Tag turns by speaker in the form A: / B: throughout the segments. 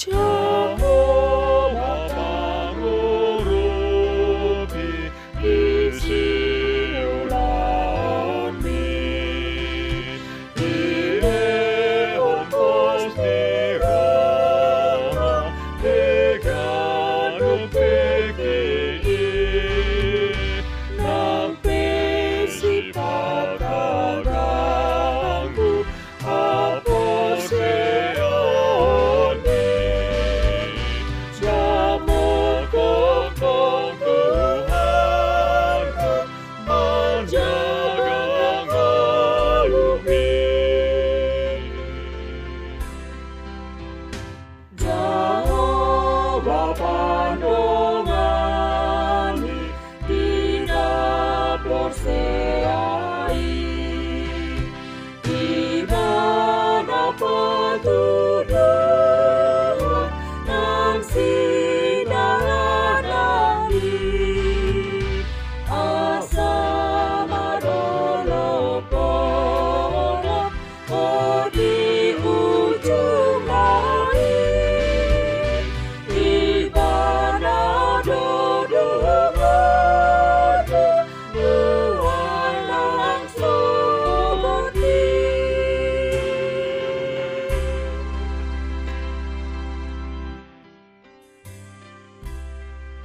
A: Joe.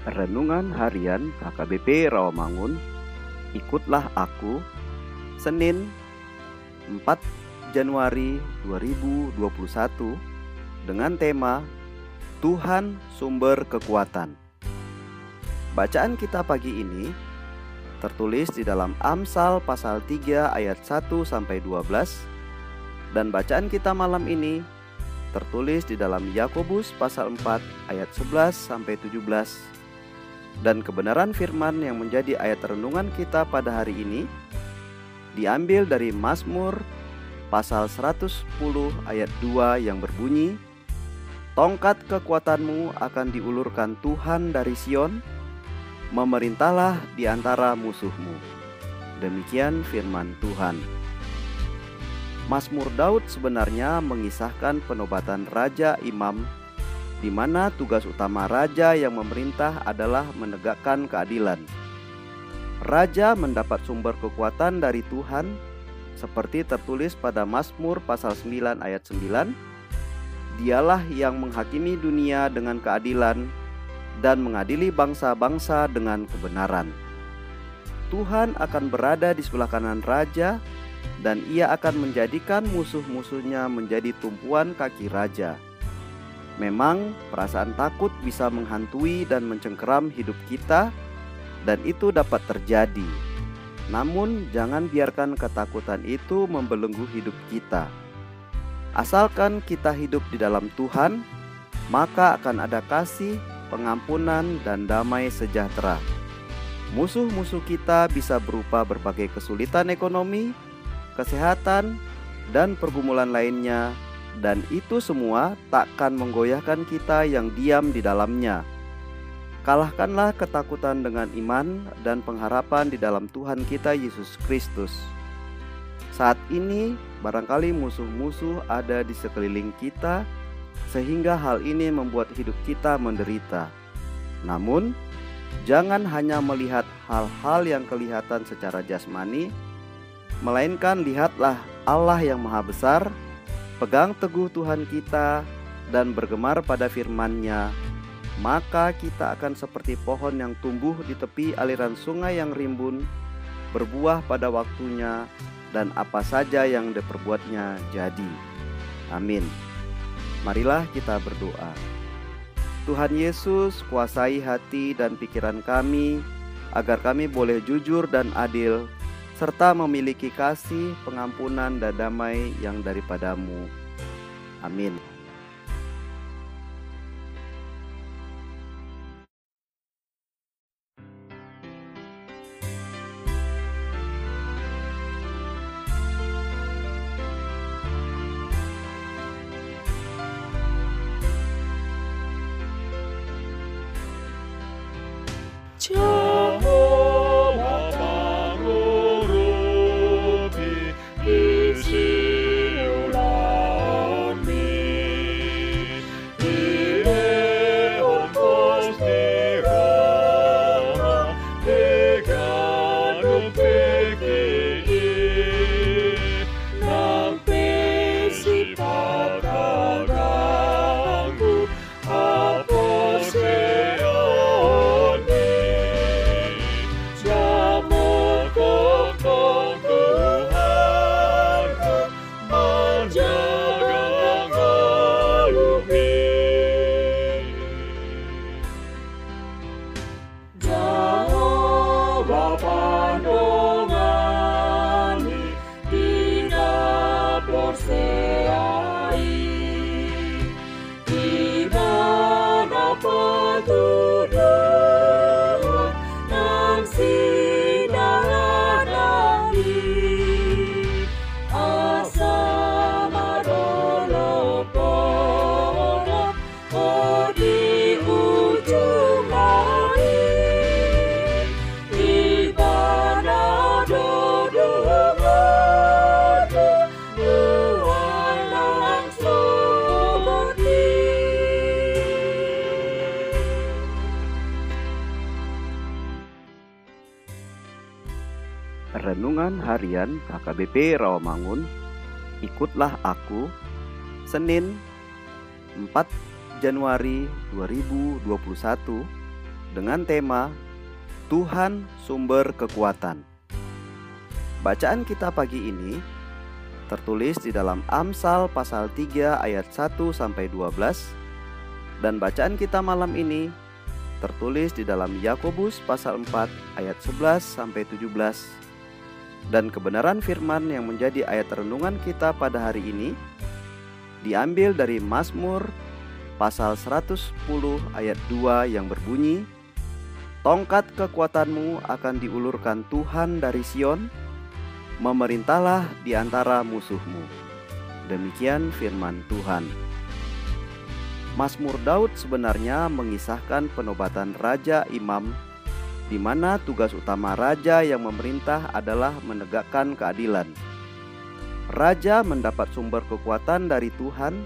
B: Renungan Harian HKBP Rawamangun. Ikutlah Aku Senin 4 Januari 2021 dengan tema Tuhan Sumber Kekuatan. Bacaan kita pagi ini tertulis di dalam Amsal pasal 3 ayat 1 sampai 12 dan bacaan kita malam ini tertulis di dalam Yakobus pasal 4 ayat 11 sampai 17 dan kebenaran firman yang menjadi ayat renungan kita pada hari ini diambil dari Mazmur pasal 110 ayat 2 yang berbunyi Tongkat kekuatanmu akan diulurkan Tuhan dari Sion memerintahlah di antara musuhmu. Demikian firman Tuhan. Mazmur Daud sebenarnya mengisahkan penobatan Raja Imam di mana tugas utama raja yang memerintah adalah menegakkan keadilan. Raja mendapat sumber kekuatan dari Tuhan seperti tertulis pada Mazmur pasal 9 ayat 9. Dialah yang menghakimi dunia dengan keadilan dan mengadili bangsa-bangsa dengan kebenaran. Tuhan akan berada di sebelah kanan raja dan ia akan menjadikan musuh-musuhnya menjadi tumpuan kaki raja. Memang perasaan takut bisa menghantui dan mencengkeram hidup kita dan itu dapat terjadi. Namun jangan biarkan ketakutan itu membelenggu hidup kita. Asalkan kita hidup di dalam Tuhan, maka akan ada kasih, pengampunan, dan damai sejahtera. Musuh-musuh kita bisa berupa berbagai kesulitan ekonomi, kesehatan, dan pergumulan lainnya dan itu semua takkan menggoyahkan kita yang diam di dalamnya. Kalahkanlah ketakutan dengan iman dan pengharapan di dalam Tuhan kita Yesus Kristus. Saat ini, barangkali musuh-musuh ada di sekeliling kita, sehingga hal ini membuat hidup kita menderita. Namun, jangan hanya melihat hal-hal yang kelihatan secara jasmani, melainkan lihatlah Allah yang Maha Besar pegang teguh Tuhan kita dan bergemar pada firman-Nya, maka kita akan seperti pohon yang tumbuh di tepi aliran sungai yang rimbun, berbuah pada waktunya, dan apa saja yang diperbuatnya jadi. Amin. Marilah kita berdoa. Tuhan Yesus, kuasai hati dan pikiran kami, agar kami boleh jujur dan adil serta memiliki kasih, pengampunan, dan damai yang daripadamu. Amin. Renungan Harian KKBP Rawamangun. Ikutlah Aku Senin 4 Januari 2021 dengan tema Tuhan Sumber Kekuatan. Bacaan kita pagi ini tertulis di dalam Amsal pasal 3 ayat 1 sampai 12 dan bacaan kita malam ini tertulis di dalam Yakobus pasal 4 ayat 11 sampai 17 dan kebenaran firman yang menjadi ayat renungan kita pada hari ini diambil dari Mazmur pasal 110 ayat 2 yang berbunyi Tongkat kekuatanmu akan diulurkan Tuhan dari Sion memerintahlah di antara musuhmu. Demikian firman Tuhan. Mazmur Daud sebenarnya mengisahkan penobatan Raja Imam di mana tugas utama raja yang memerintah adalah menegakkan keadilan. Raja mendapat sumber kekuatan dari Tuhan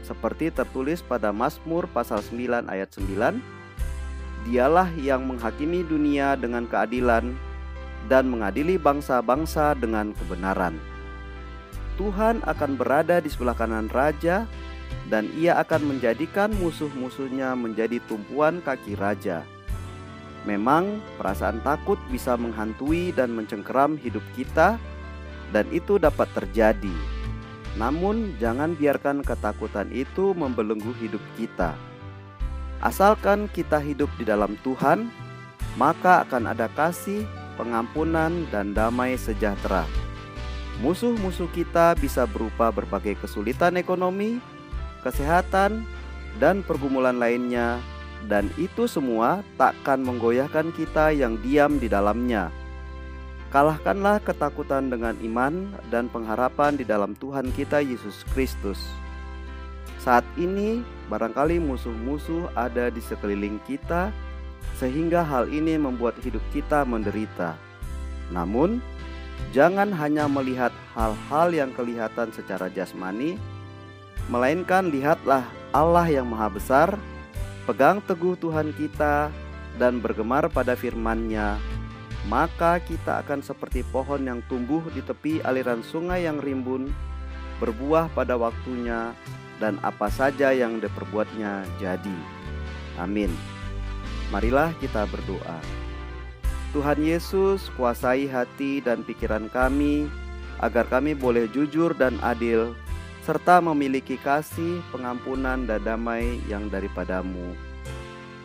B: seperti tertulis pada Mazmur pasal 9 ayat 9. Dialah yang menghakimi dunia dengan keadilan dan mengadili bangsa-bangsa dengan kebenaran. Tuhan akan berada di sebelah kanan raja dan ia akan menjadikan musuh-musuhnya menjadi tumpuan kaki raja. Memang perasaan takut bisa menghantui dan mencengkeram hidup kita dan itu dapat terjadi. Namun jangan biarkan ketakutan itu membelenggu hidup kita. Asalkan kita hidup di dalam Tuhan, maka akan ada kasih, pengampunan, dan damai sejahtera. Musuh-musuh kita bisa berupa berbagai kesulitan ekonomi, kesehatan, dan pergumulan lainnya dan itu semua takkan menggoyahkan kita yang diam di dalamnya. Kalahkanlah ketakutan dengan iman dan pengharapan di dalam Tuhan kita Yesus Kristus. Saat ini, barangkali musuh-musuh ada di sekeliling kita, sehingga hal ini membuat hidup kita menderita. Namun, jangan hanya melihat hal-hal yang kelihatan secara jasmani, melainkan lihatlah Allah yang Maha Besar pegang teguh Tuhan kita dan bergemar pada firman-Nya, maka kita akan seperti pohon yang tumbuh di tepi aliran sungai yang rimbun, berbuah pada waktunya, dan apa saja yang diperbuatnya jadi. Amin. Marilah kita berdoa. Tuhan Yesus, kuasai hati dan pikiran kami, agar kami boleh jujur dan adil serta memiliki kasih, pengampunan, dan damai yang daripadamu.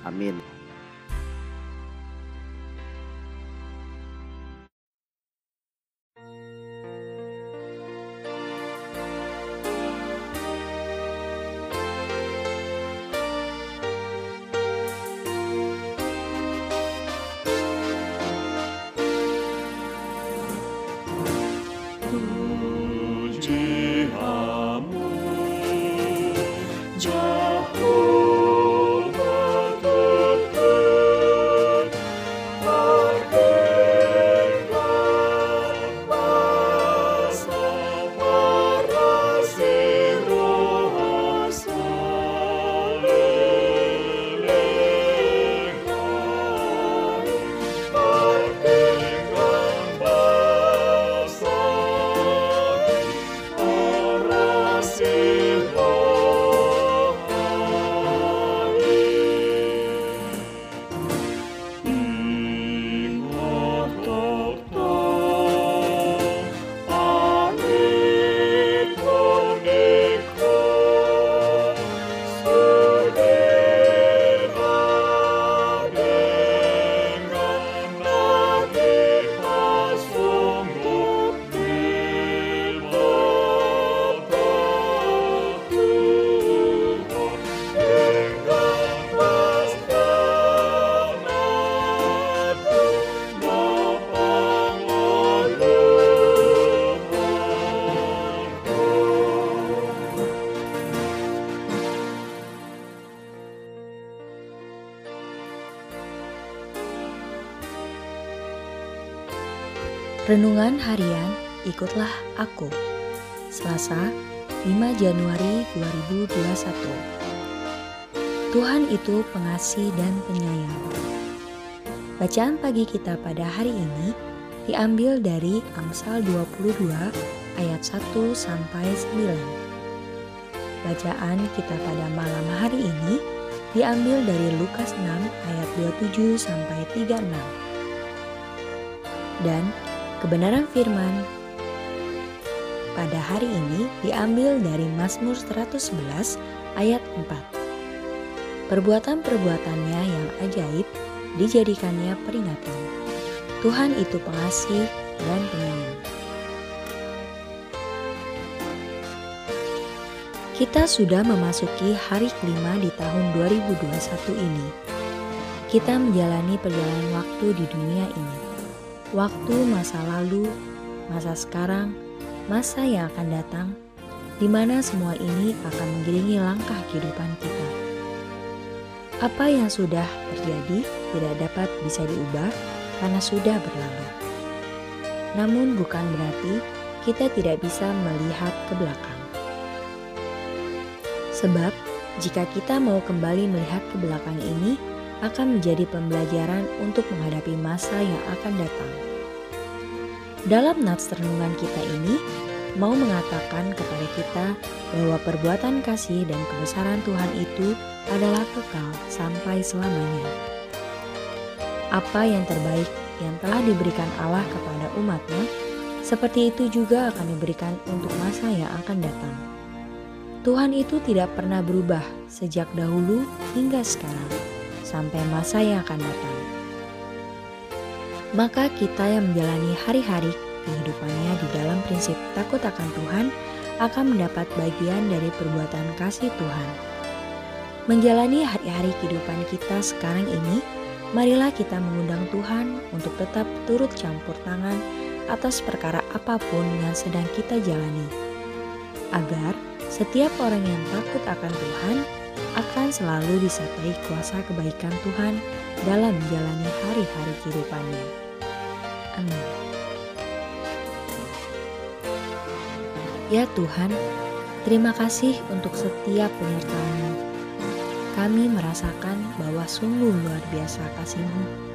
B: Amin.
A: Renungan harian Ikutlah Aku. Selasa 5 Januari 2021 Tuhan itu pengasih dan penyayang. Bacaan pagi kita pada hari ini diambil dari Amsal 22 ayat 1 sampai 9 Bacaan kita pada malam hari ini diambil dari Lukas 6 ayat 27 sampai 36 dan Kebenaran firman pada hari ini diambil dari Mazmur 111 ayat 4. Perbuatan-perbuatannya yang ajaib dijadikannya peringatan. Tuhan itu pengasih dan penyayang. Kita sudah memasuki hari kelima di tahun 2021 ini. Kita menjalani perjalanan waktu di dunia ini waktu masa lalu, masa sekarang, masa yang akan datang, di mana semua ini akan mengiringi langkah kehidupan kita. Apa yang sudah terjadi tidak dapat bisa diubah karena sudah berlalu. Namun, bukan berarti kita tidak bisa melihat ke belakang, sebab jika kita mau kembali melihat ke belakang ini, akan menjadi pembelajaran untuk menghadapi masa yang akan datang. Dalam nats renungan kita ini, mau mengatakan kepada kita bahwa perbuatan kasih dan kebesaran Tuhan itu adalah kekal sampai selamanya. Apa yang terbaik yang telah diberikan Allah kepada umatnya, seperti itu juga akan diberikan untuk masa yang akan datang. Tuhan itu tidak pernah berubah sejak dahulu hingga sekarang sampai masa yang akan datang. Maka kita yang menjalani hari-hari kehidupannya di dalam prinsip takut akan Tuhan akan mendapat bagian dari perbuatan kasih Tuhan. Menjalani hari-hari kehidupan kita sekarang ini, marilah kita mengundang Tuhan untuk tetap turut campur tangan atas perkara apa pun yang sedang kita jalani. Agar setiap orang yang takut akan Tuhan akan selalu disertai kuasa kebaikan Tuhan dalam menjalani hari-hari kehidupannya. Amin. Ya Tuhan, terima kasih untuk setiap penyertaan Kami merasakan bahwa sungguh luar biasa kasih-Mu